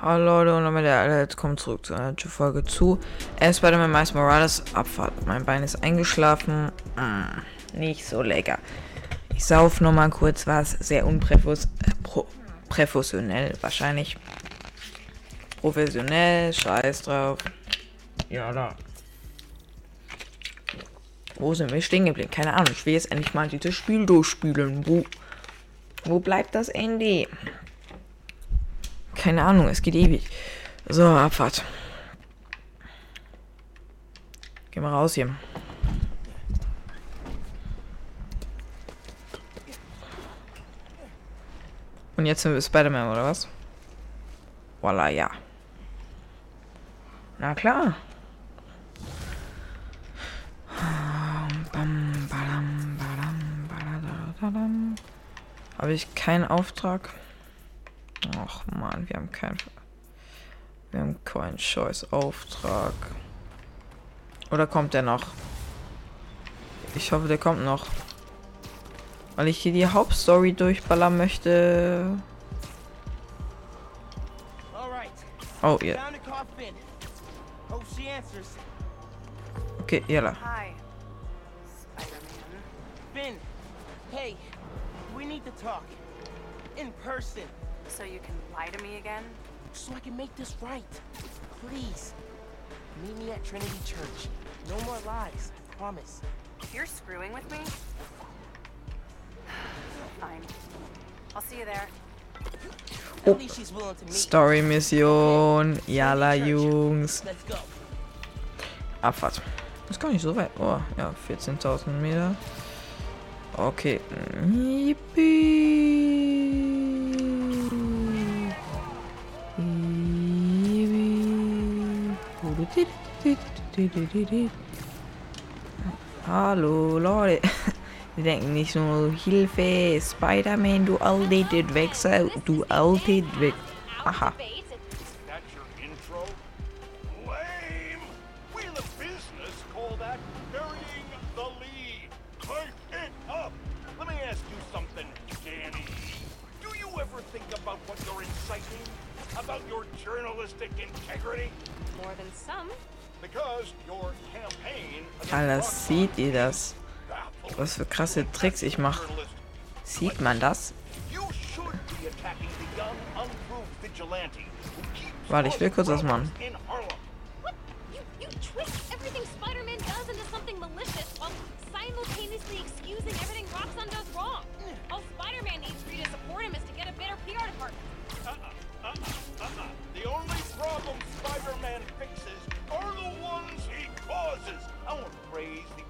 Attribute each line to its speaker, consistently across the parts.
Speaker 1: Hallo Leute und damit alle, jetzt kommt zurück zu einer Folge zu äh, Spider-Man Miles Morales Abfahrt. Mein Bein ist eingeschlafen. Mm, nicht so lecker. Ich sauf noch mal kurz was. Sehr unprofessionell wahrscheinlich. Professionell, scheiß drauf. Ja, da. Wo sind wir stehen geblieben? Keine Ahnung. Ich will jetzt endlich mal dieses Spiel durchspielen. Wo, wo bleibt das Ende? Keine Ahnung, es geht ewig. So, Abfahrt. Geh mal raus hier. Und jetzt sind wir Spider-Man, oder was? Voila, ja. Na klar. Habe ich keinen Auftrag? Ach man, wir haben keinen. Wir haben keinen scheiß Auftrag. Oder kommt der noch? Ich hoffe, der kommt noch. Weil ich hier die Hauptstory durchballern möchte. Oh, ja. Okay, yalla. Hey, we need to talk. In person.
Speaker 2: So you can lie to me again?
Speaker 3: So I can make this right. Please. Meet me at Trinity Church. No more lies. I promise.
Speaker 2: You're screwing with me? Fine. I'll see you there.
Speaker 1: Oh. Story Mission. Jalla Jungs. Abfahrt. Ist gar nicht so weit. Oh, ja, 14.000 Meter. Okay. Mm, Yippie. Hallo Leute. Die denken nicht nur Hilfe, Spider-Man, du alter Wechsel, du alter Weg. Aha.
Speaker 2: More than some.
Speaker 4: Because your campaign
Speaker 1: Alles sieht ihr das? Was für krasse Tricks ich mache. Sieht man das? Warte, ich will kurz was machen.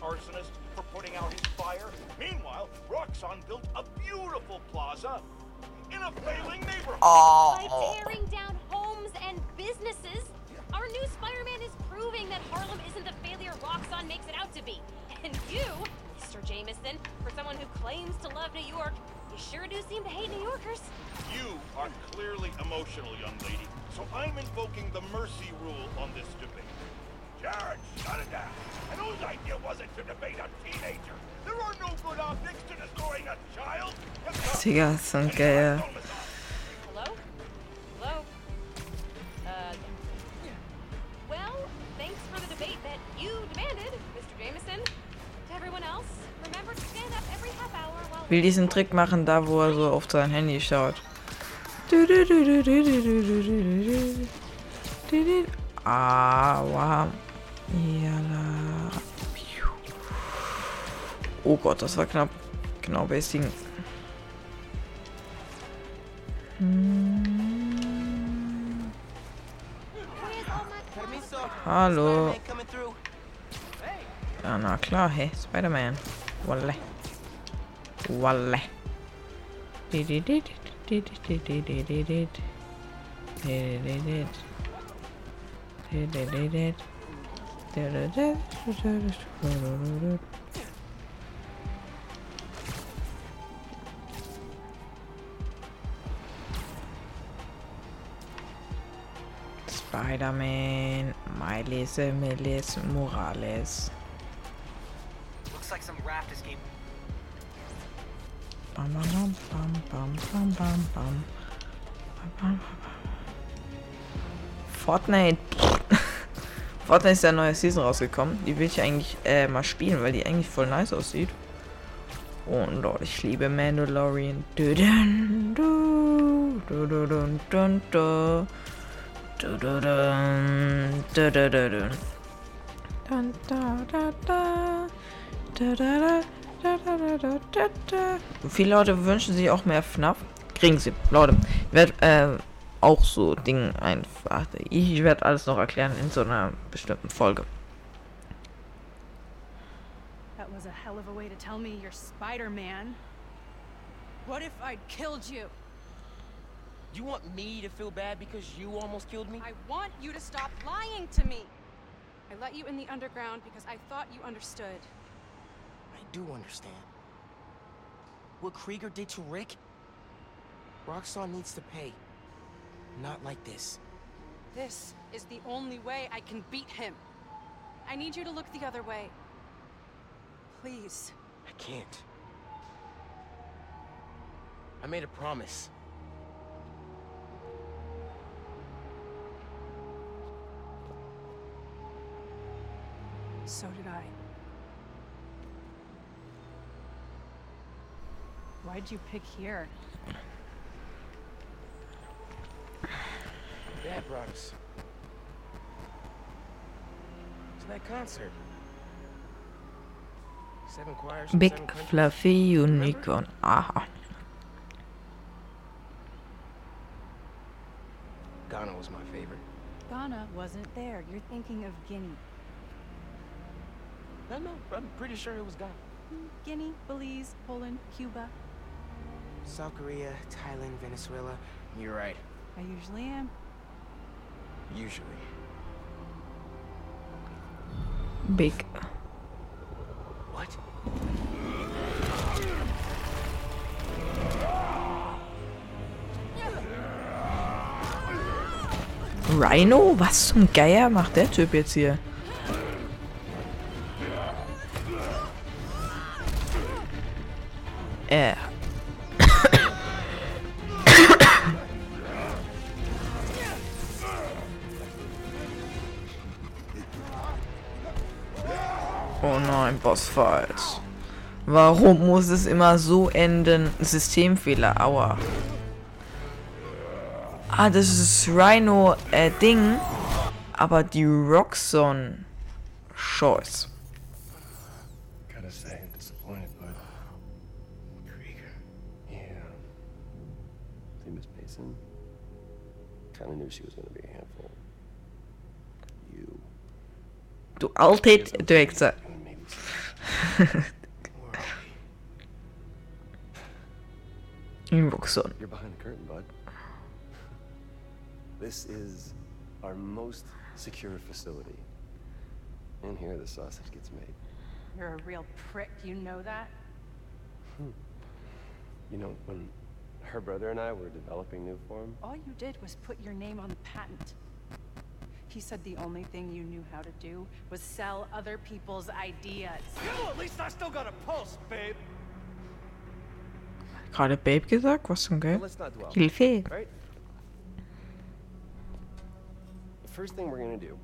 Speaker 4: Arsonist for putting out his fire. Meanwhile, Roxxon built a beautiful plaza in a failing neighborhood.
Speaker 2: Oh. By tearing down homes and businesses, our new Spider-Man is proving that Harlem isn't the failure Roxxon makes it out to be. And you, Mr. Jameson, for someone who claims to love New York, you sure do seem to hate New Yorkers.
Speaker 4: You are clearly emotional, young lady, so I'm invoking the mercy rule on this debate. Jared, shut it down. And whose idea was it to debate a teenager? There are no good optics to destroying a child.
Speaker 1: Digga, so geil.
Speaker 2: Hello? Hello? Uh, well, thanks for the debate that you demanded, Mr. Jameson. To everyone else, remember to stand up every half hour while...
Speaker 1: Will diesen Trick machen, da wo er so auf sein Handy schaut. Ah, Jala. Oh Gott, das war knapp. Genau, Basing. Hm. Hallo. Ja, na klar, hey, Spider-Man. Walle. Walle. Spider-Man, Miles, Miles, Morales.
Speaker 3: Looks like bam, raft escape.
Speaker 1: Bam, bam, bam, bam, bam, bam, bam, bam. Fortnite. Fortnite ist ja neue Season rausgekommen. Die will ich eigentlich äh, mal spielen, weil die eigentlich voll nice aussieht. Und Lord, ich liebe Mandalorian. Da. Viele Leute wünschen sich auch mehr FNAF. Kriegen sie. Leute, ich werde äh, auch so Dinge einfach. Ich werde alles noch erklären in so einer bestimmten Folge.
Speaker 5: That was a hell of a way to tell me you're Spider-Man. What if I'd killed you?
Speaker 3: Do you want me to feel bad because you almost killed me?
Speaker 5: I want you to stop lying to me. I let you in the underground because I thought you understood.
Speaker 3: I do understand. What Krieger did to Rick? Roxxon needs to pay. Not like this.
Speaker 5: This is the only way I can beat him. I need you to look the other way. Please.
Speaker 3: I can't. I made a promise.
Speaker 5: So did I. Why'd you pick here?
Speaker 3: Dad brought us. To that concert. Seven choirs
Speaker 1: Big
Speaker 3: seven.
Speaker 1: Fluffy Unicorn. Aha.
Speaker 3: Ghana was my favorite.
Speaker 5: Ghana wasn't there. You're thinking of Guinea.
Speaker 3: No, no, I'm pretty sure it was Ghana.
Speaker 5: Guinea, Belize, Poland, Cuba.
Speaker 3: South Korea, Thailand, Venezuela. You're right.
Speaker 5: I usually am.
Speaker 3: Usually.
Speaker 1: Big.
Speaker 3: What?
Speaker 1: Rhino? Was zum Geier macht der Typ jetzt hier? Bossfight. Warum muss es immer so enden? Systemfehler, aua. Ah, das ist Rhino äh, Ding. Aber die Roxon Choice.
Speaker 6: Gotta say, I'm disappointed, but Krieger. Yeah. See, Miss Mason. Kinda knew she was gonna be a handful. You.
Speaker 1: Du Altheit, du Roxon.
Speaker 6: You're behind the curtain, bud. This is our most secure facility. And here the sausage gets made.
Speaker 5: You're a real prick, you know that? Hmm.
Speaker 6: You know, when her brother and I were developing new form,
Speaker 5: All you did was put your name on the patent. He said the only thing you knew how to do was sell other people's ideas.
Speaker 7: Well, at least I still got a pulse, babe.
Speaker 1: Gerade Babe gesagt? Was zum
Speaker 6: but
Speaker 1: Geil?
Speaker 6: let's not dwell.
Speaker 1: Hilfe.
Speaker 6: Right? The first thing we're gonna do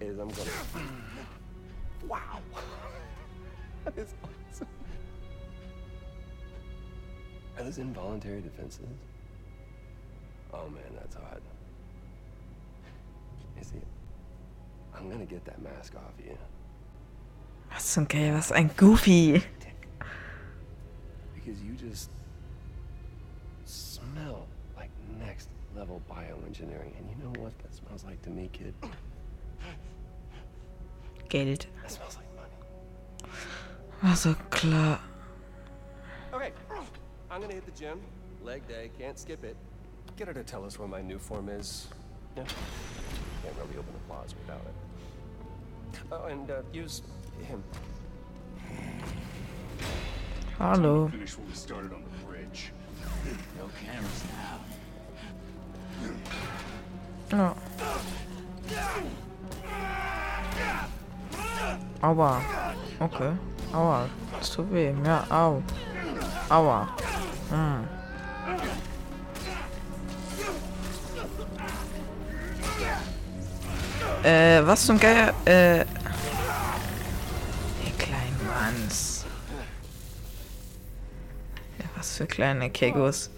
Speaker 6: is I'm gonna. wow! that is awesome. Are those involuntary defenses? Oh man, that's hot. See, I'm gonna get that mask off you.
Speaker 1: Was zum Geil? Was ein Goofy.
Speaker 6: Because you just smell like next level bioengineering. And you know what that smells like to me, kid?
Speaker 1: Geld.
Speaker 6: That smells like money.
Speaker 1: Also klar.
Speaker 6: Okay, I'm gonna hit the gym. Leg day, can't skip it. Get her to tell us where my new form is. Yeah. Can't really open the plaza without it. Oh, and uh, use him.
Speaker 1: Hallo.
Speaker 4: Finish what we started on the bridge.
Speaker 7: No cameras now.
Speaker 1: Ja. Aua. Okay. Aua. Das tut weh. Ja, au. Aua. Hm. Äh, was zum Geier? Äh. Die kleinen Manns. Ja, was für kleine Kegos.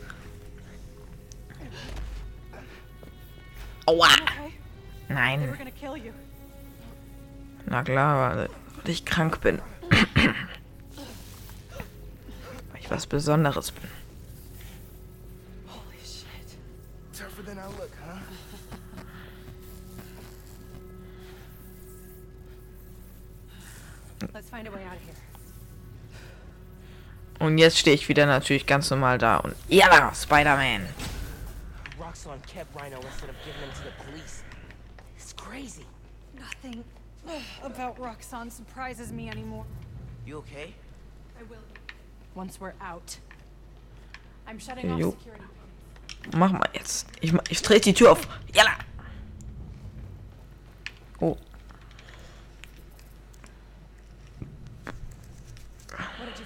Speaker 1: Aua! Nein. Na klar, weil ich krank bin. weil ich was Besonderes bin.
Speaker 5: Holy shit.
Speaker 3: Tougher than I look, huh?
Speaker 1: Und jetzt stehe ich wieder natürlich ganz normal da und ja, Spider-Man.
Speaker 3: Roxxon kept Rhino instead of giving him to the police. It's crazy.
Speaker 5: Nothing about Roxanne surprises me anymore.
Speaker 3: You okay?
Speaker 5: I will. Once we're out. I'm shutting
Speaker 1: Jo.
Speaker 5: off security.
Speaker 1: Mach mal jetzt. Ich, ich trete die Tür auf. Jalla. Oh,
Speaker 5: What did you find?
Speaker 3: There's the exit. Through
Speaker 1: Okay.
Speaker 3: this office. We
Speaker 1: Abfahrt.
Speaker 3: have to lift the base lockdown first from the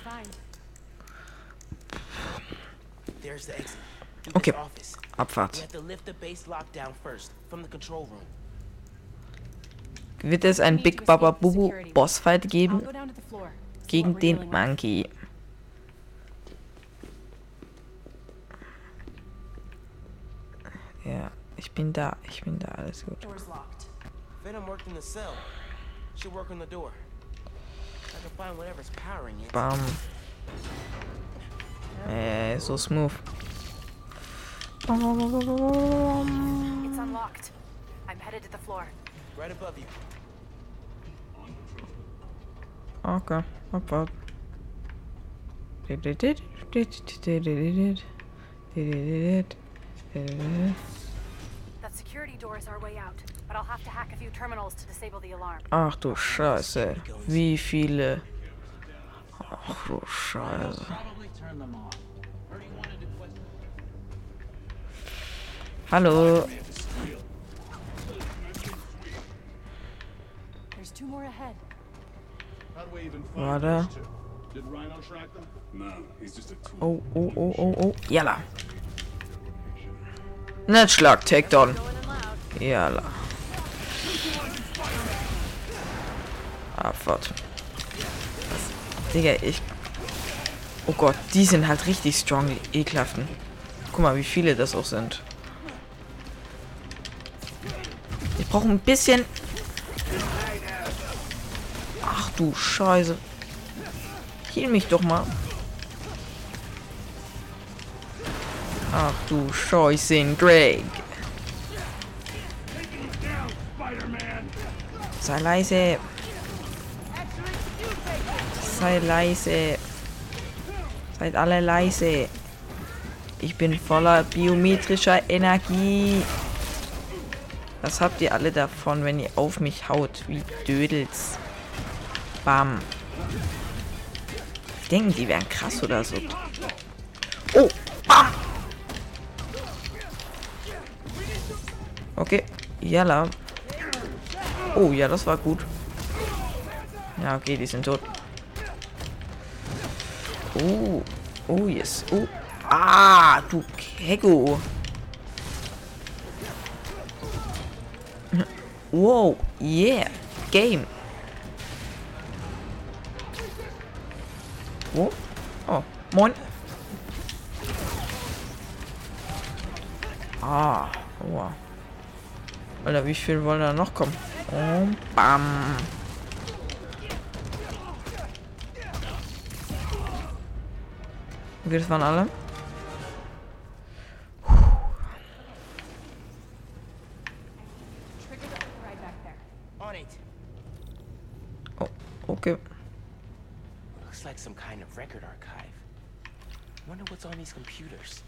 Speaker 3: control room.
Speaker 1: Wird es ein Big Baba Bubu Bossfight geben gegen den. Monkey? Ja, ich bin da. Ich bin da. Alles gut.
Speaker 5: Door's locked.
Speaker 3: Venom worked in the cell. Should work on the door. I can find whatever's powering it.
Speaker 1: Bam. Äh, so smooth.
Speaker 5: It's unlocked. I'm headed to the floor.
Speaker 3: Right above you.
Speaker 1: Okay, Abfahrt.
Speaker 5: That security door is our way out, but I'll have to hack a few terminals to disable the alarm.
Speaker 1: Ach du Scheiße. Wie viele? Ach du Scheiße. Hallo.
Speaker 5: There's two more ahead.
Speaker 8: How do we even
Speaker 1: War
Speaker 8: find
Speaker 1: da?
Speaker 8: those two? Did Rhino track them?
Speaker 9: No, he's just a tool.
Speaker 1: Oh, oh, oh, oh, oh. Jalla. Netzschlag, Takedown. Jalla. Abfahrt. Digga, ich... Oh Gott, die sind halt richtig strong, ekelhaften. Guck mal, wie viele das auch sind. Ich brauche ein bisschen... Ach du Scheiße. Heal mich doch mal. Ach du Scheiße, Greg. Sei leise. Sei leise. Seid alle leise. Ich bin voller biometrischer Energie. Was habt ihr alle davon, wenn ihr auf mich haut? Wie Dödels. Bam. Die denken, die wären krass oder so. Oh, bam. Okay, jalla. Oh, ja, das war gut. Ja, okay, die sind tot. Oh, oh, yes. Oh, ah, du Kego. Wow, yeah, Game. Wo? Oh, moin. Ah, wow. Alter, wie viel wollen da noch kommen? Und bam. Okay, das waren alle.
Speaker 3: It.
Speaker 1: Oh, okay.
Speaker 3: Looks like some kind of record archive. Wonder what's on these computers.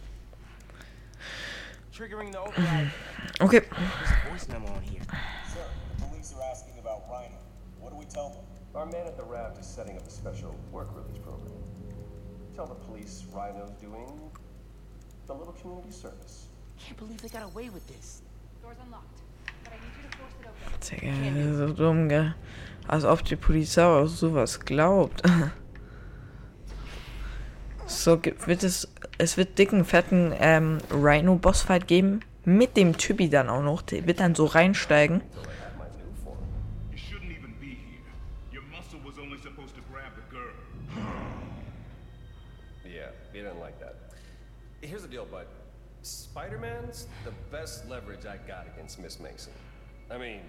Speaker 3: Triggering the override.
Speaker 1: Okay.
Speaker 3: There's a voice memo on here.
Speaker 10: Sir, the police are asking about Rhino. What do we tell them?
Speaker 6: Our man at the raft is setting up a special work release program. Tell the police Rhino's doing a little community service.
Speaker 3: Can't believe they got away with this.
Speaker 5: Door's unlocked, but I need you to force it open.
Speaker 1: Digga, das ist so dumm, gell? Als ob die Polizei auch sowas glaubt. So wird es, es wird dicken, fetten ähm, Rhino-Bossfight geben. Mit dem Typi dann auch noch. Der wird dann so reinsteigen.
Speaker 6: here's the deal, bud. Spider-Man's the best leverage I got against Miss Mason. I mean,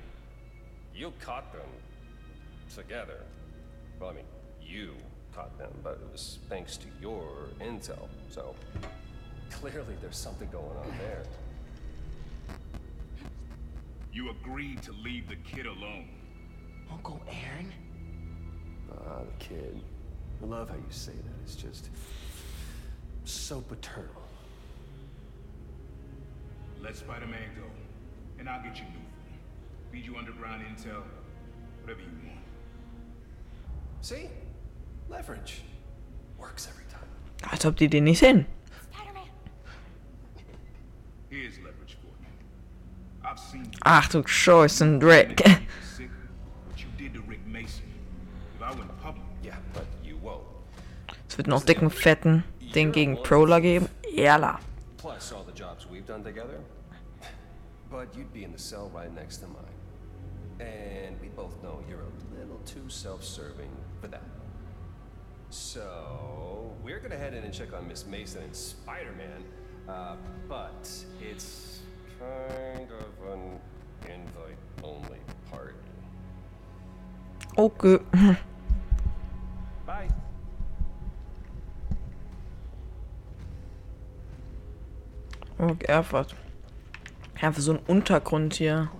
Speaker 6: you caught them together. Well, I mean, you caught them, but it was thanks to your intel. So clearly there's something going on there.
Speaker 4: You agreed to leave the kid alone.
Speaker 3: Uncle Aaron?
Speaker 6: Ah, the kid. I love how you say that. It's just so paternal.
Speaker 4: Let Spider-Man go, and I'll get you new. food. Feed you underground intel, whatever you want.
Speaker 6: See? Leverage. Works every time.
Speaker 1: Als ob die den nicht sehen.
Speaker 2: Spider-Man.
Speaker 4: Here's leverage for you. I've seen you
Speaker 1: Ach du Scheiße, Drake.
Speaker 4: sick, what you did to Rick Mason. If I went public,
Speaker 6: Yeah, but you won't.
Speaker 1: Es wird noch dicken, fetten Ding gegen Prowler geben. Jalla.
Speaker 6: Plus all the jobs we've done together. But you'd be in the cell right next to mine. And we both know you're a little too self-serving for that. So, we're gonna head in and check on Miss Mason and Spider-Man. Uh, but it's kind of an invite-only party.
Speaker 1: Okay.
Speaker 6: Bye.
Speaker 1: Okay, einfach. Einfach so ein Untergrund hier.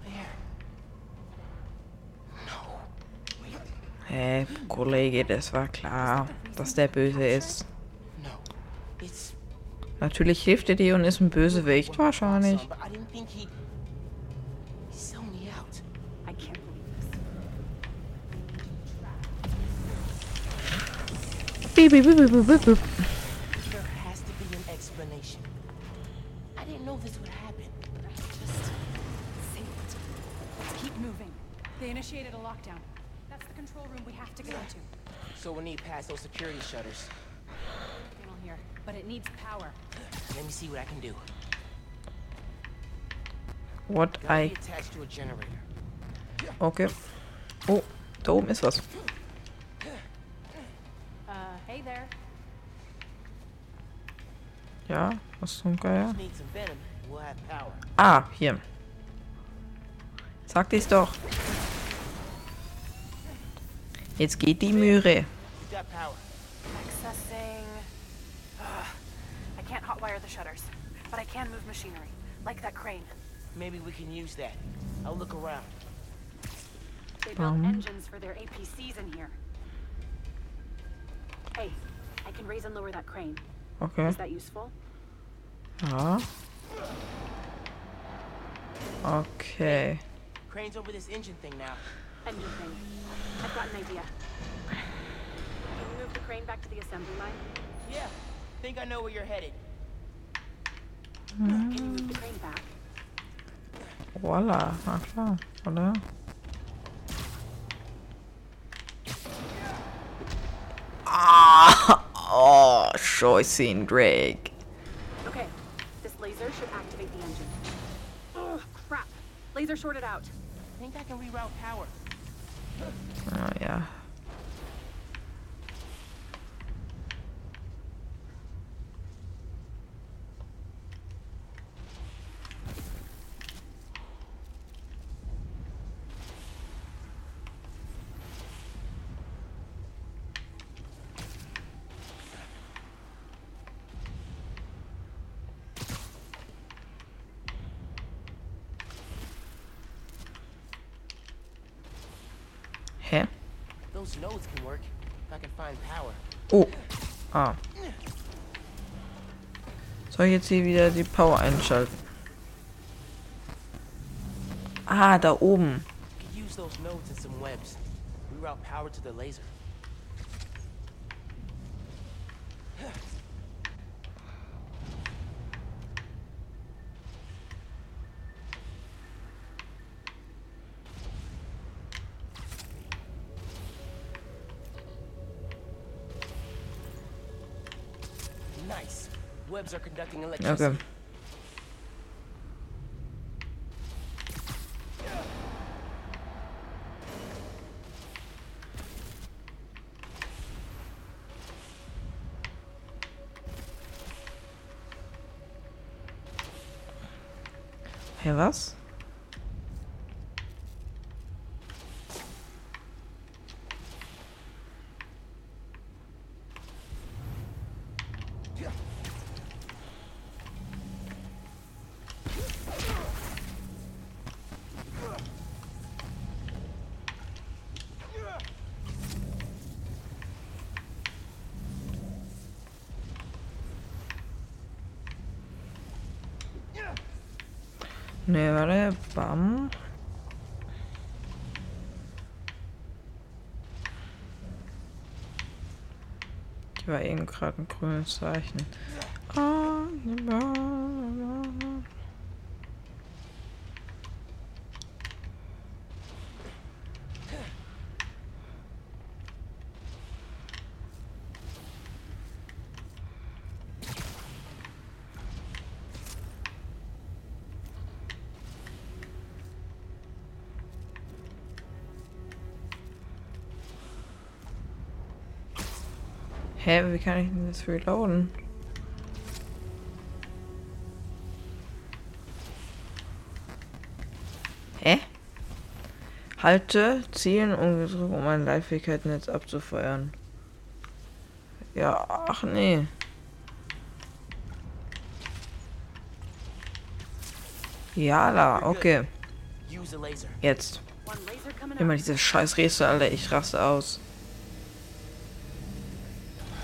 Speaker 1: Hä, Kollege, das war klar, dass der böse ist.
Speaker 3: No. It's
Speaker 1: Natürlich hilft er dir und ist ein Bösewicht, wahrscheinlich. Beep, beep, beep, beep, beep, beep.
Speaker 3: There has to be an explanation. I didn't know this would happen.
Speaker 5: Just save it. Let's keep moving. They initiated a lockdown. That's the control room we have to get into.
Speaker 3: So we'll need past those security shutters.
Speaker 5: Panel here, but it needs power.
Speaker 3: Let me see what I can do.
Speaker 1: What I...
Speaker 3: be attached to a generator.
Speaker 1: Okay. Oh, da oben ist was.
Speaker 5: Uh, hey there.
Speaker 1: Ja, was zum Geier?
Speaker 3: Need some venom, we'll.
Speaker 1: Ah, hier. Sagte ich's doch.
Speaker 5: Machinery, like that crane.
Speaker 3: Maybe we can use that. I'll look around.
Speaker 5: They built engines for their APCs in here. Hey, I can raise and lower that crane.
Speaker 1: Okay.
Speaker 5: Is that useful?
Speaker 1: Ja. Okay.
Speaker 3: Crane's over this engine thing now.
Speaker 5: Engine thing. I've got an idea. Can you move the crane back to the assembly line?
Speaker 3: Yeah, think I know where you're headed.
Speaker 5: Can you move the crane back?
Speaker 1: Voila. Na klar, oder? Ah! Oh, Scheiße, Drake.
Speaker 5: Okay, this laser should activate the engine. Oh, crap. Laser shorted out.
Speaker 3: I Think I can reroute power.
Speaker 1: Ah, ja. Hä?
Speaker 3: Those nodes can work if I can find power.
Speaker 1: Oh. Ah. Soll ich jetzt hier wieder die Power einschalten? Ah, da oben.
Speaker 3: Use those nodes and some webs. Reroute power to the laser. Conducting electricity.
Speaker 1: Okay. Hä, was? Ne, warte. Bam. Die war eben gerade ein grünes Zeichen. Ah, Hä, wie kann ich denn das reloaden? Hä? Halte, zielen und gedrückt, um meine Leitfähigkeiten jetzt abzufeuern. Ja, ach nee. Ja, da, okay. Jetzt. Immer diese scheiß Rätsel, Alter. Ich raste aus. Netzleitfähigkeit.
Speaker 3: It'll be explosive.
Speaker 5: And explosive is destroy those shutters.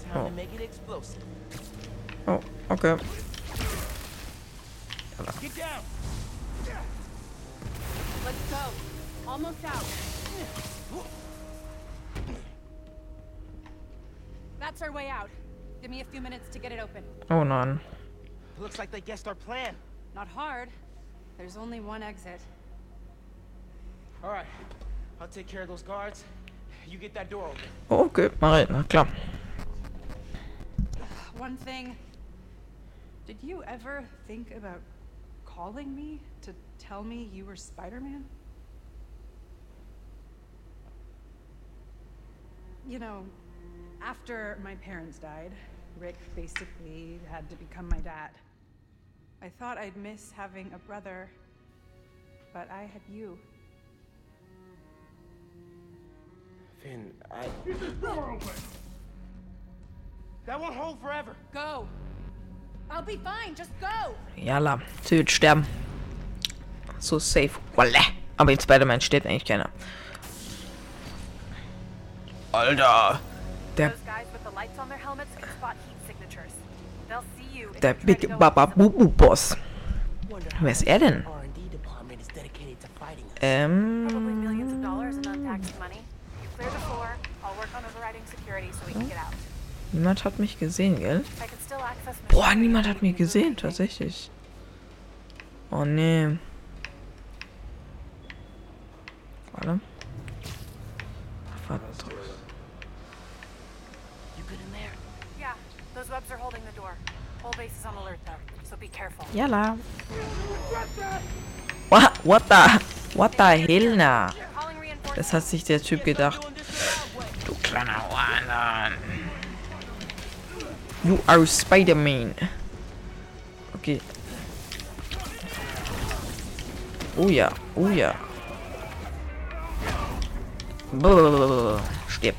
Speaker 3: Time
Speaker 1: Oh. Oh, okay.
Speaker 3: Get down!
Speaker 5: Let's go. Almost out. That's our way out. Give me a few minutes to get it open.
Speaker 1: Oh nein.
Speaker 3: Looks like they guessed our plan.
Speaker 5: Not hard. There's only one exit.
Speaker 3: All right. I'll take care of those guards. You get that door open.
Speaker 1: Oh, okay, mach ich, na klar.
Speaker 5: One thing. Did you ever think about calling me to tell me you were Spider-Man? You know, after my parents died, Rick basically had to become my dad. I thought I'd miss having a brother, but I had you.
Speaker 3: Finn, I. That won't hold forever.
Speaker 5: Go! I'll be fine, just go!
Speaker 1: Jalla, sie wird sterben. So safe. Voila. Aber in Spider-Man steht eigentlich keiner. Alter. Der,
Speaker 9: Those guys with the lights on their helmets can spot heat signatures.
Speaker 1: Der Big Baba. Bubu Boss. Wer ist er denn? Ähm. Niemand hat mich gesehen, gell? Boah, niemand hat mich gesehen, tatsächlich. Oh nee. Warte. Warte.
Speaker 3: You good in there?
Speaker 9: Yeah, those webs are holding the door. Whole base is on alert though, so be careful.
Speaker 1: Jalla. What, what the? What the hell na? Das hat sich der Typ gedacht. Du kleiner Wahnsinn. You are Spider-Man. Okay. Oh ja, oh ja. Brrr, Stirb.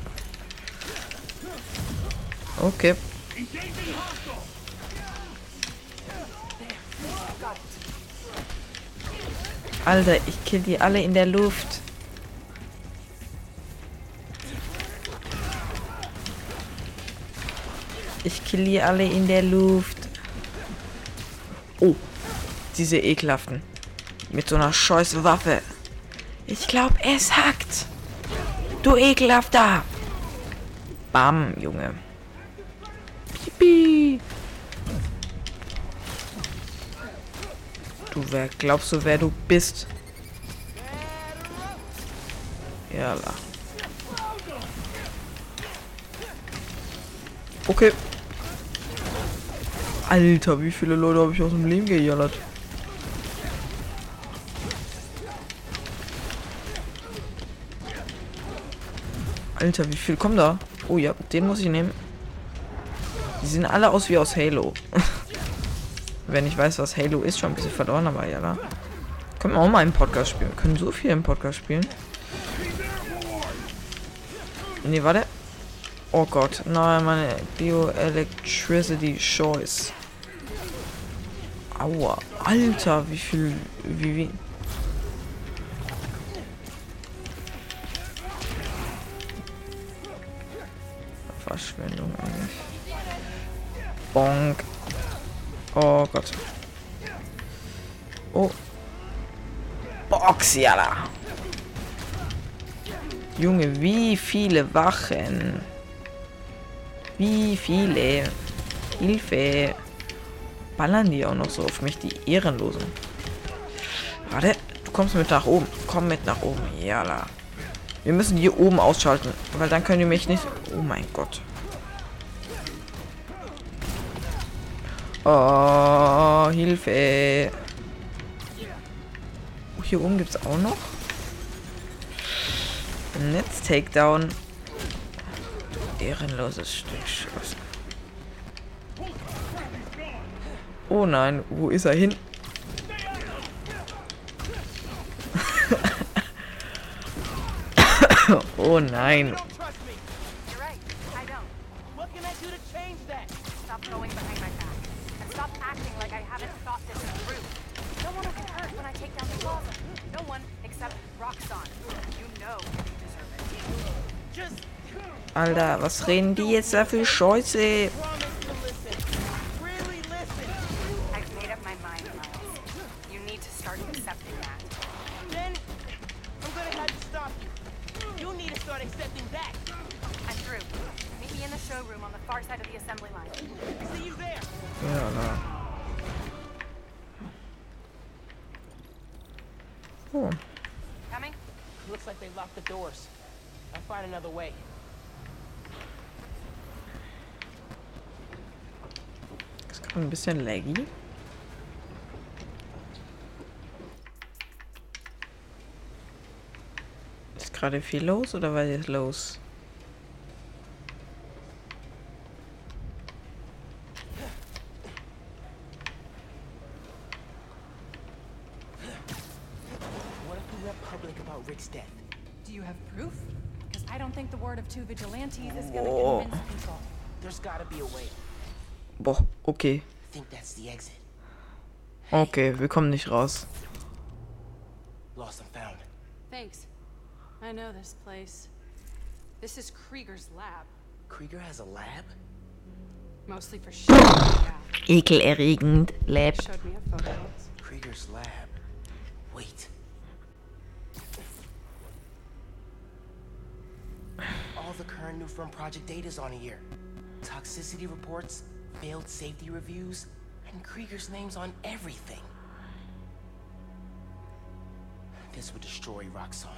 Speaker 1: Okay. Alter, ich kill die alle in der Luft. Ich kill die alle in der Luft. Oh, diese ekelhaften. Mit so einer scheiß Waffe. Ich glaub, es hackt. Du ekelhafter. Bam, Junge. Wer glaubst du, wer du bist? Jalla. Okay. Alter, wie viele Leute habe ich aus dem Leben gejallert? Alter, wie viel kommen da? Oh ja, den muss ich nehmen. Die sehen alle aus wie aus Halo. Wenn ich weiß, was Halo ist, schon ein bisschen verloren, aber ja, da. Können wir auch mal einen Podcast spielen. Wir können so viel im Podcast spielen. Nee, warte. Oh Gott. Nein, meine Bioelectricity Choice. Aua. Alter, wie viel. Wie, wie. Verschwendung eigentlich. Bonk. Oh Gott. Oh. Box, ja Junge, wie viele Wachen? Wie viele? Hilfe. Ballern die auch noch so auf mich, die Ehrenlosen. Warte, du kommst mit nach oben. Komm mit nach oben. Jala. Wir müssen hier oben ausschalten, weil dann können die mich nicht... Oh mein Gott. Oh, Hilfe. Oh, hier oben gibt es auch noch. Netz Takedown. Ehrenloses Stück Scheiße. Oh nein, wo ist er hin? oh nein.
Speaker 9: Stop going behind my back. And stop acting like I haven't thought this through. No one will get hurt when I take down the plaza. No one except Roxxon. You know you deserve it.
Speaker 3: Just
Speaker 1: Alter, was reden die jetzt da für Scheiße?
Speaker 3: promise to listen. Really listen.
Speaker 9: I've made up my mind, Miles. You need to start accepting that.
Speaker 3: Then I'm gonna have to stop you. You need to start accepting that.
Speaker 9: I'm through. Meet me in the showroom on the far side of the assembly line.
Speaker 3: See you there.
Speaker 1: Ja, na. Oh,
Speaker 9: Coming?
Speaker 3: Looks like they locked the doors. I'll find another way.
Speaker 1: ist gerade ein bisschen laggy. Ist gerade viel los oder was ist los? Boah, okay. Okay, wir kommen nicht raus.
Speaker 3: Lost and found.
Speaker 5: Thanks. I know this place. This is Krieger's lab.
Speaker 3: Krieger has a lab?
Speaker 5: Mostly for shit. yeah.
Speaker 1: Ekelerregend. Lab.
Speaker 3: Krieger's lab. Wait. All the current new firm project data's on here. Toxicity reports, failed safety reviews, and Krieger's name's on everything. This would destroy Roxxon.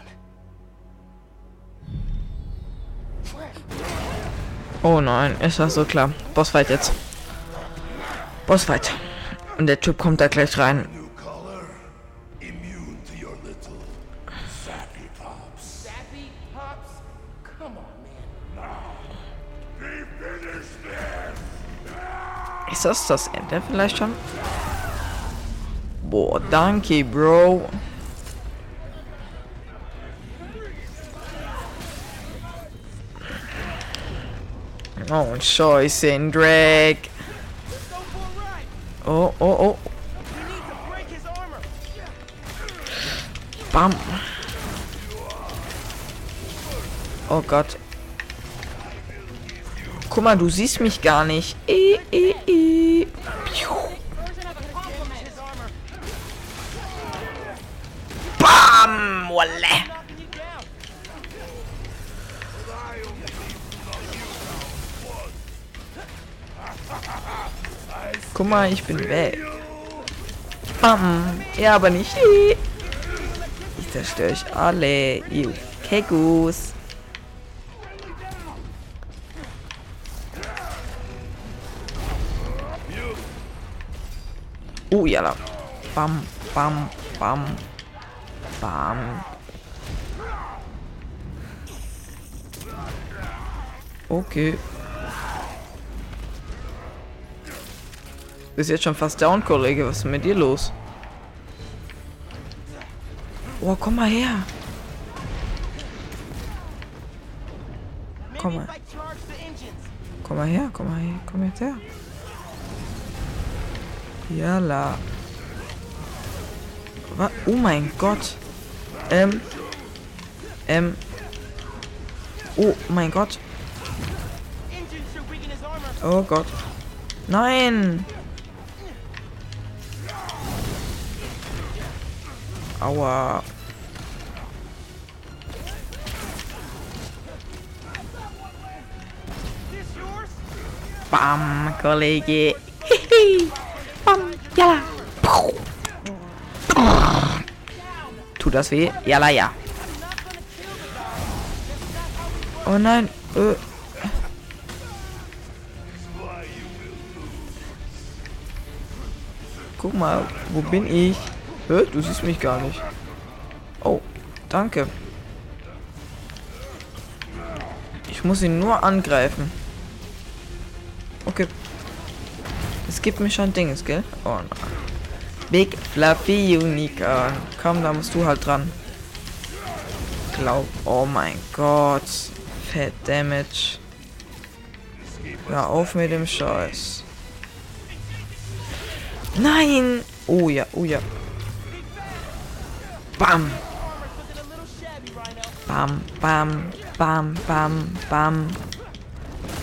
Speaker 1: Oh nein, ist das so klar. Bossfight jetzt. Bossfight. Und der Typ kommt da gleich rein. Ist das das Ende vielleicht schon? Boah, danke, Bro. Oh, Scheiße, ein Drag. Oh, oh, oh. Bam. Oh Gott. Guck mal, du siehst mich gar nicht. Piu.
Speaker 3: His armor.
Speaker 1: Bam! Wolle. Guck mal, ich bin weg. Bam. Ja, aber nicht. Ich zerstöre euch alle. Ihr Kekus. Ja. Bam, bam, bam, bam. Okay. Bist jetzt schon fast down, Kollege. Was ist mit dir los? Oh, komm mal her. Komm mal. Komm mal her, komm mal her, komm jetzt her. Jalla. Was? Oh mein Gott. Ähm. Ähm. Oh mein Gott. Oh Gott. Nein! Aua. Bam, Kollege. Bam, ja. Tut das weh? Ja, ja. Oh nein. Äh. Guck mal, wo bin ich? Hä? Du siehst mich gar nicht. Oh, danke. Ich muss ihn nur angreifen. Gibt mir schon Dinges, gell? Oh nein. Big Fluffy Unicorn. Komm, da musst du halt dran. Glaub. Oh mein Gott. Fat Damage. Hör auf mit dem Scheiß. Nein! Oh ja, oh ja. Bam! Bam, bam, bam, bam, bam.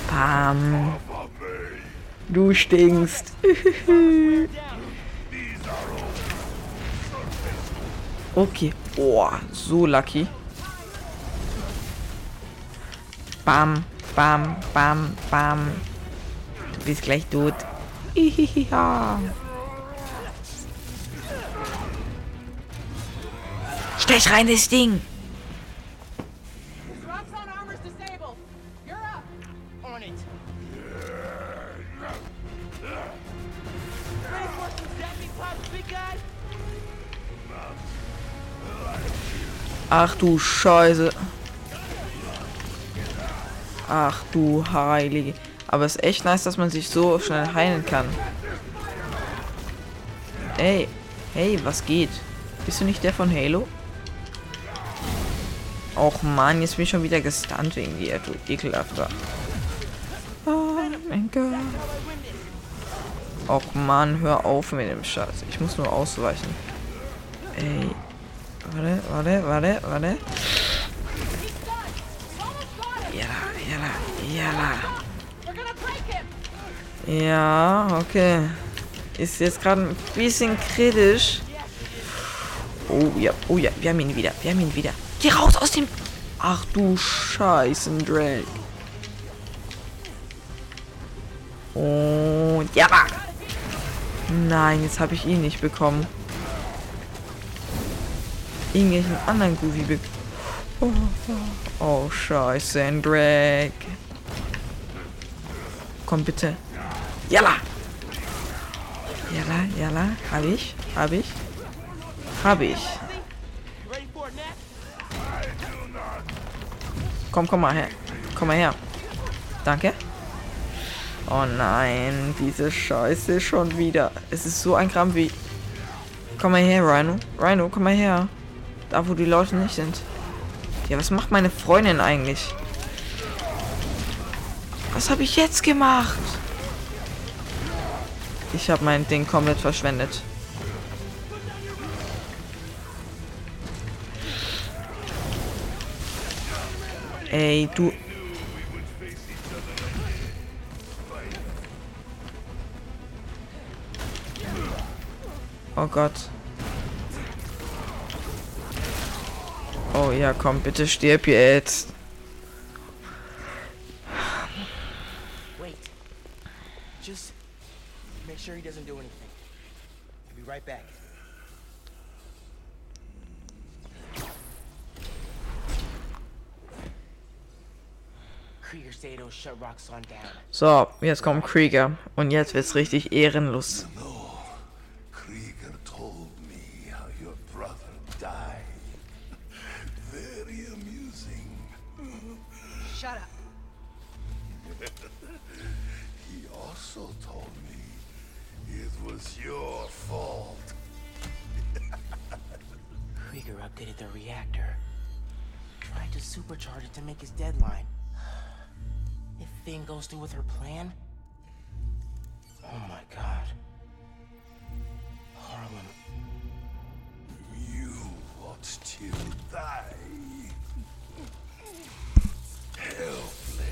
Speaker 1: Bam. Du stinkst. okay. Oh, so lucky. Bam, bam, bam, bam. Du bist gleich tot. Stech rein, das Ding. Ach du Scheiße. Ach du Heilige. Aber es ist echt nice, dass man sich so schnell heilen kann. Ey, hey, was geht? Bist du nicht der von Halo? Och man, jetzt bin ich schon wieder gestunt wegen dir, du ekelhafter. Oh mein Gott. Och man, hör auf mit dem Scheiß. Ich muss nur ausweichen. Ey. Warte, warte, warte, warte.
Speaker 3: Gonna break him.
Speaker 1: Ja, okay. Ist jetzt gerade ein bisschen kritisch. Oh ja, oh ja, wir haben ihn wieder, wir haben ihn wieder. Geh raus aus dem... Ach du Scheißen, Drag. Und ja. Nein, jetzt habe ich ihn nicht bekommen. Irgendwelchen anderen Goofy be oh, oh, scheiße, ein Drag. Komm bitte. Jalla! Jalla, jalla. Hab ich? Hab ich? Hab ich. Komm, komm mal her. Komm mal her. Danke. Oh nein, diese Scheiße schon wieder. Es ist so ein Kram wie... Komm mal her, Rhino. Rhino, komm mal her. Da, wo die Leute nicht sind. Ja, was macht meine Freundin eigentlich? Was habe ich jetzt gemacht? Ich habe mein Ding komplett verschwendet. Ey, du... Oh Gott. Oh ja, komm, bitte stirb jetzt.
Speaker 3: Wait. Just make sure he doesn't do anything. I'll be right back. Krieger say it'll shut Roxxon down.
Speaker 1: So, jetzt kommt Krieger. Und jetzt wird's richtig ehrenlos.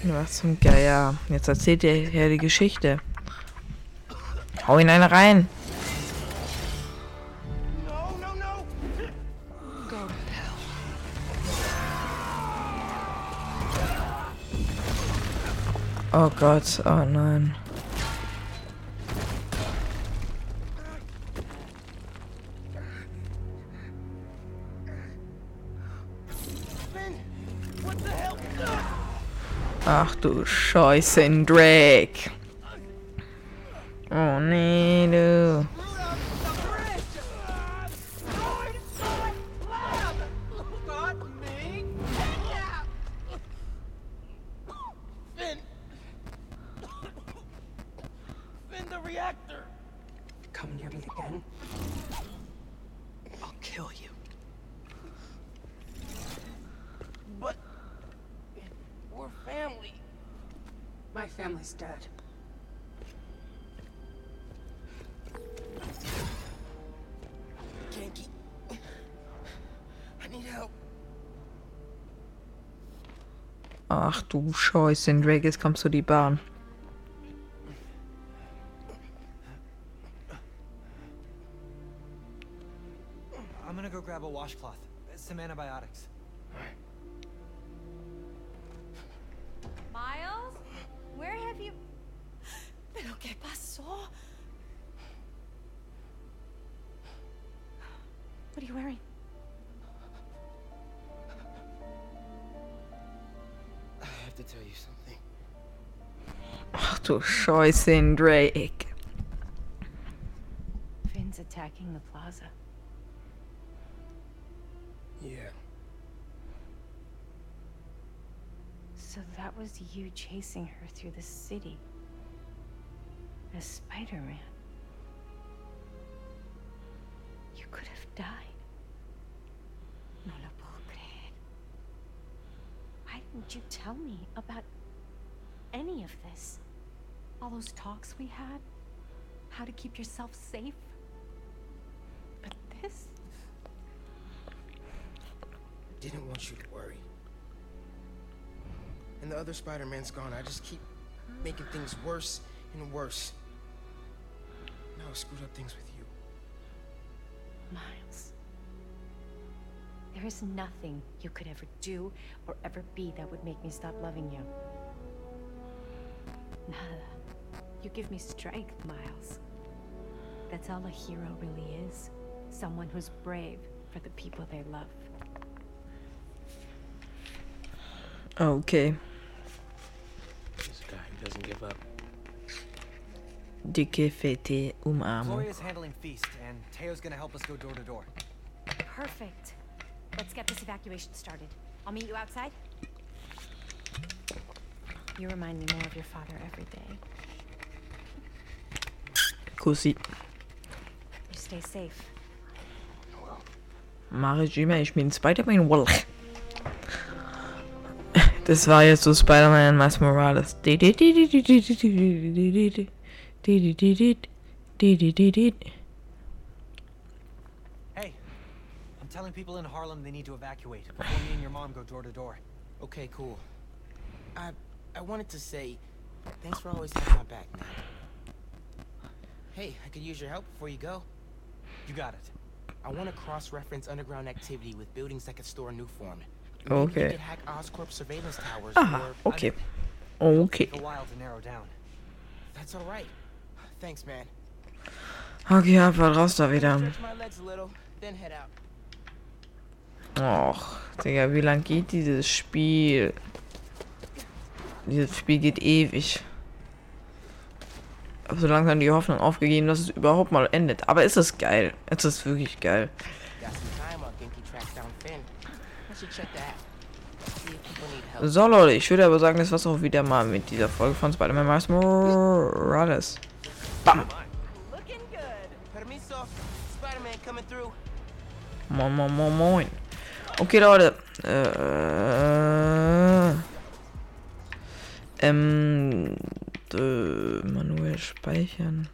Speaker 8: Was
Speaker 1: zum Geier. Jetzt erzählt ihr her die Geschichte. Hau ihn eine rein. Oh Gott, oh nein. Ach du Scheiße, Drake. Oh Ach du Scheiße, Drake, jetzt kommst du die Bahn. Du Scheiße, Drake.
Speaker 9: Finn's attacking the plaza.
Speaker 3: Yeah.
Speaker 9: So that was you chasing her through the city. As Spider-Man. You could have died. No lo puedo creer. Why didn't you tell me about any of this? All those talks we had? How to keep yourself safe? But this?
Speaker 3: I Didn't want you to worry. And the other Spider-Man's gone. I just keep making things worse and worse. Now I screwed up things with you.
Speaker 9: Miles. There is nothing you could ever do or ever be that would make me stop loving you. Nada. You give me strength, Miles. That's all a hero really is. Someone who's brave for the people they love.
Speaker 1: Okay.
Speaker 3: He's a guy who doesn't give up.
Speaker 1: Dicke, fette Umarmung.
Speaker 11: Gloria's handling Feast, and Teo's gonna help us go door to door.
Speaker 9: Perfect. Let's get this evacuation started. I'll meet you outside. You remind me more of your father every day.
Speaker 1: Kussi.
Speaker 9: You stay safe.
Speaker 1: Mach ich immer, ich bin Spider-Man. Wall. Das war jetzt so Spider-Man Miles Morales.
Speaker 11: Hey, I'm telling people in Harlem they need to evacuate before me and your mom go door to door.
Speaker 3: Okay, cool. I I wanted to say thanks for always having my back, man. Hey, I could use your help before you go.
Speaker 11: You got it.
Speaker 3: I want to cross-reference underground activity with buildings that could store new form.
Speaker 1: Okay.
Speaker 3: Hack Oscorp surveillance towers
Speaker 1: Aha,
Speaker 3: or...
Speaker 1: okay. Okay.
Speaker 11: A while to narrow down.
Speaker 3: That's all right. Thanks, man.
Speaker 1: Okay, einfach raus da wieder.
Speaker 3: Stretch my legs a little, then head out.
Speaker 1: Och, Digga, wie lang geht dieses Spiel? Dieses Spiel geht ewig. So langsam die Hoffnung aufgegeben, dass es überhaupt mal endet. Aber es ist geil. Es ist wirklich geil. So Leute, ich würde aber sagen, das war's auch wieder mal mit dieser Folge von Spider-Man Miles Morales. Bam! Moin, moin, moin, moin. Okay, Leute. Äh, ähm, äh, manuell speichern.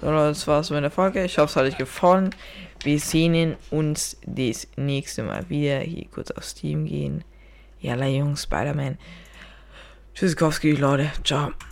Speaker 1: So, das war's mit der Folge. Ich hoffe, es hat euch gefallen. Wir sehen uns das nächste Mal wieder. Hier kurz auf Steam gehen. Jalla, Jungs, Spider-Man. Tschüssikowski, Leute. Ciao.